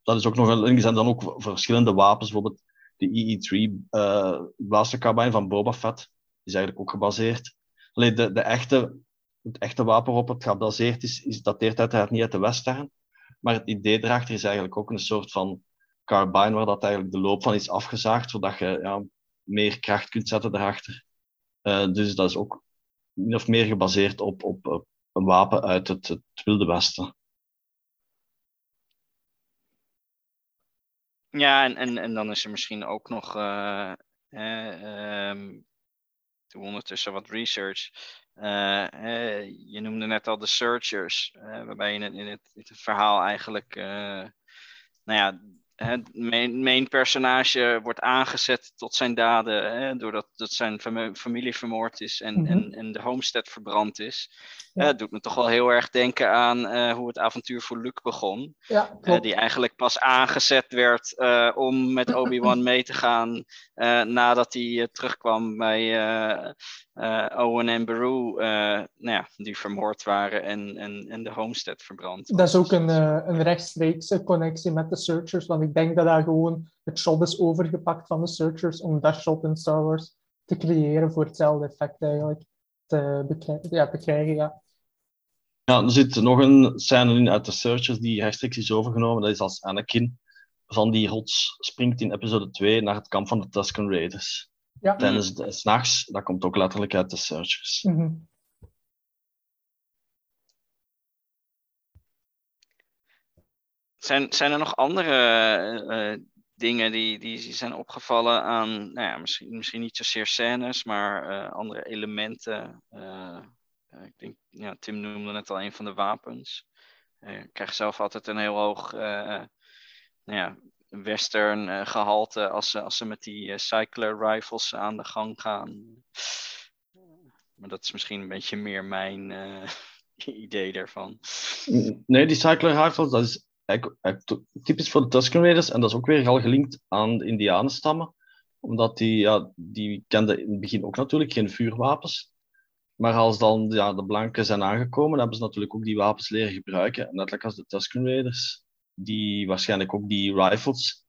dat is ook nog een, er zijn dan ook verschillende wapens, bijvoorbeeld de EE3 uh, blastercarbine van Boba Fett, is eigenlijk ook gebaseerd. Alleen de, de echte het echte wapen waarop het gebaseerd is, is dateert uiteraard niet uit de western. Maar het idee erachter is eigenlijk ook een soort van carbine waar dat eigenlijk de loop van is afgezaagd, zodat je ja, meer kracht kunt zetten erachter. Uh, dus dat is ook min of meer gebaseerd op, op, een wapen uit het, het Wilde Westen. Ja, en, en, en dan is er misschien ook nog. Uh, uh, um, doe ondertussen wat research. Uh, je noemde net al de searchers, waarbij je in het, in het, verhaal eigenlijk, nou ja, het main, main, personage wordt aangezet tot zijn daden, hè, doordat dat zijn familie vermoord is en, mm -hmm. en, en de homestead verbrand is. Ja. Uh, doet me toch wel heel erg denken aan uh, hoe het avontuur voor Luke begon. Ja, uh, die eigenlijk pas aangezet werd om met <laughs> Obi-Wan mee te gaan nadat hij terugkwam bij Owen en Beru, nou ja, die vermoord waren en, en, en de homestead verbrand. Dat is ook een, een rechtstreekse connectie met de Searchers, want ik denk dat daar gewoon het shot is overgepakt van de Searchers om dat shot in Star Wars te creëren voor hetzelfde effect eigenlijk te bekrijgen. Ja, bekrijgen ja. Ja, er zit nog een scène in uit de Searchers die rechtstreeks is overgenomen. Dat is als Anakin van die rots springt in episode 2 naar het kamp van de Tusken Raiders. Ja. Tijdens de s'nachts, dat komt ook letterlijk uit de Searchers. Mm -hmm. Zijn, zijn er nog andere uh, dingen die, die zijn opgevallen aan, nou ja, misschien, misschien niet zozeer scènes, maar uh, andere elementen? Ik denk, ja, Tim noemde net al een van de wapens. ik krijg zelf altijd een heel hoog nou ja, western gehalte als ze, als ze met die cycler rifles aan de gang gaan. Maar dat is misschien een beetje meer mijn <laughs> idee daarvan. Nee, die cycler rifles, dat is typisch voor de Tusken Raiders. En dat is ook weer al gelinkt aan de Indianenstammen. Omdat die, ja, die kenden in het begin ook natuurlijk geen vuurwapens. Maar als dan ja, de blanken zijn aangekomen, hebben ze natuurlijk ook die wapens leren gebruiken. Net like als de Tusken Raiders, die waarschijnlijk ook die rifles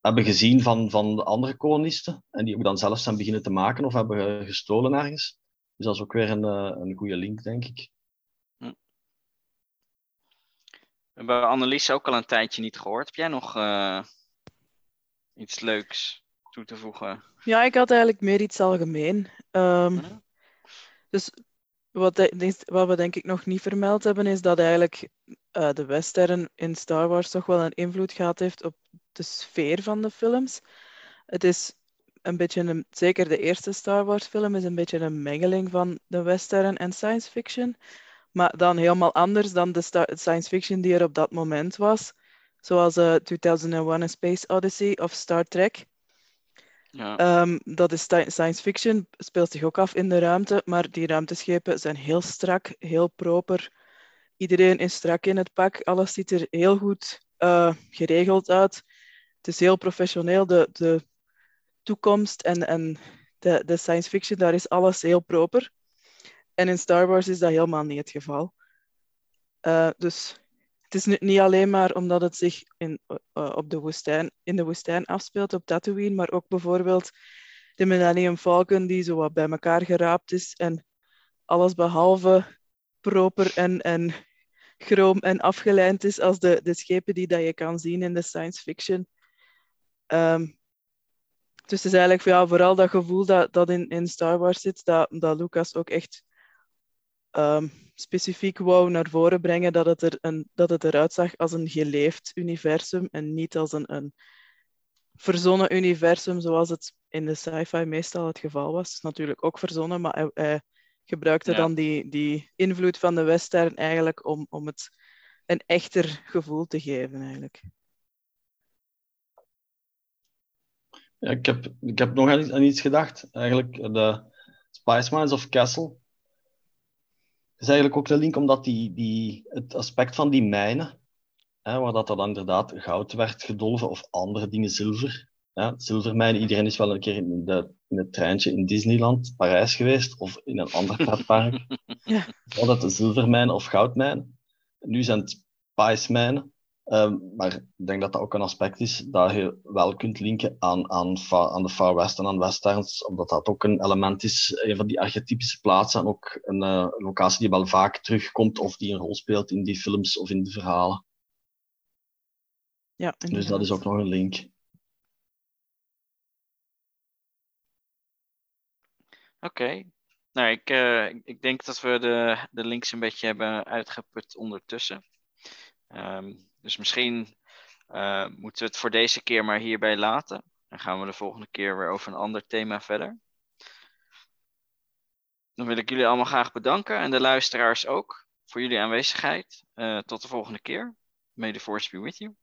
hebben gezien van, van de andere kolonisten. En die ook dan zelf zijn beginnen te maken of hebben gestolen ergens. Dus dat is ook weer een, een goede link, denk ik. Hebben Annelies ook al een tijdje niet gehoord. Heb jij nog eh, iets leuks toe te voegen? Ja, ik had eigenlijk meer iets algemeen. Ehm. Dus wat, wat we denk ik nog niet vermeld hebben, is dat eigenlijk eh, de western in Star Wars toch wel een invloed gehad heeft op de sfeer van de films. Het is een beetje een, zeker de eerste Star Wars film is een beetje een mengeling van de western en science fiction. Maar dan helemaal anders dan de science fiction die er op dat moment was. Zoals eh 2001 A Space Odyssey of Star Trek. Ja. Ehm, dat is sci- science fiction, speelt zich ook af in de ruimte, maar die ruimteschepen zijn heel strak, heel proper. Iedereen is strak in het pak, alles ziet er heel goed eh, geregeld uit. Het is heel professioneel, de, de toekomst en, en de, de science fiction, daar is alles heel proper. En in Star Wars is dat helemaal niet het geval. Eh, dus het is niet alleen maar omdat het zich in, eh, op de woestijn, in de woestijn afspeelt, op Tatooine, maar ook bijvoorbeeld de Millennium Falcon, die zo wat bij elkaar geraapt is en alles behalve proper en, en chroom en afgelijnd is als de, de schepen die dat je kan zien in de science fiction. Ehm, dus het is eigenlijk vooral dat gevoel dat, dat in, in Star Wars zit, dat, dat Lucas ook echt ehm, specifiek wou naar voren brengen dat het, er een, dat het eruit zag als een geleefd universum en niet als een, een verzonnen universum zoals het in de sci-fi meestal het geval was. Het is natuurlijk ook verzonnen, maar hij, hij gebruikte Ja. dan die, die invloed van de western eigenlijk om, om het een echter gevoel te geven eigenlijk. Ja, ik, heb, ik heb nog aan iets, aan iets gedacht. Eigenlijk, de Spice Mines of Castle is eigenlijk ook de link omdat die, die, het aspect van die mijnen, hè, waar dat dan inderdaad goud werd gedolven of andere dingen, zilver. Ja, zilvermijnen, iedereen is wel een keer in, de, in het treintje in Disneyland, Parijs geweest of in een ander <laughs> pretpark. Ja. Altijd een zilvermijn of goudmijn. Nu zijn het spice-mijnen. Ehm, maar ik denk dat dat ook een aspect is dat je wel kunt linken aan, aan, aan de Far West en aan westerns, omdat dat ook een element is, een van die archetypische plaatsen en ook een eh, locatie die wel vaak terugkomt of die een rol speelt in die films of in de verhalen. Ja, Dus dat is ook nog een link. Oké. Nou, ik, eh, ik- ik denk dat we de, de links een beetje hebben uitgeput ondertussen. Ehm, dus misschien eh, moeten we het voor deze keer maar hierbij laten. Dan gaan we de volgende keer weer over een ander thema verder. Dan wil ik jullie allemaal graag bedanken en de luisteraars ook voor jullie aanwezigheid. Eh, tot de volgende keer. May the force be with you.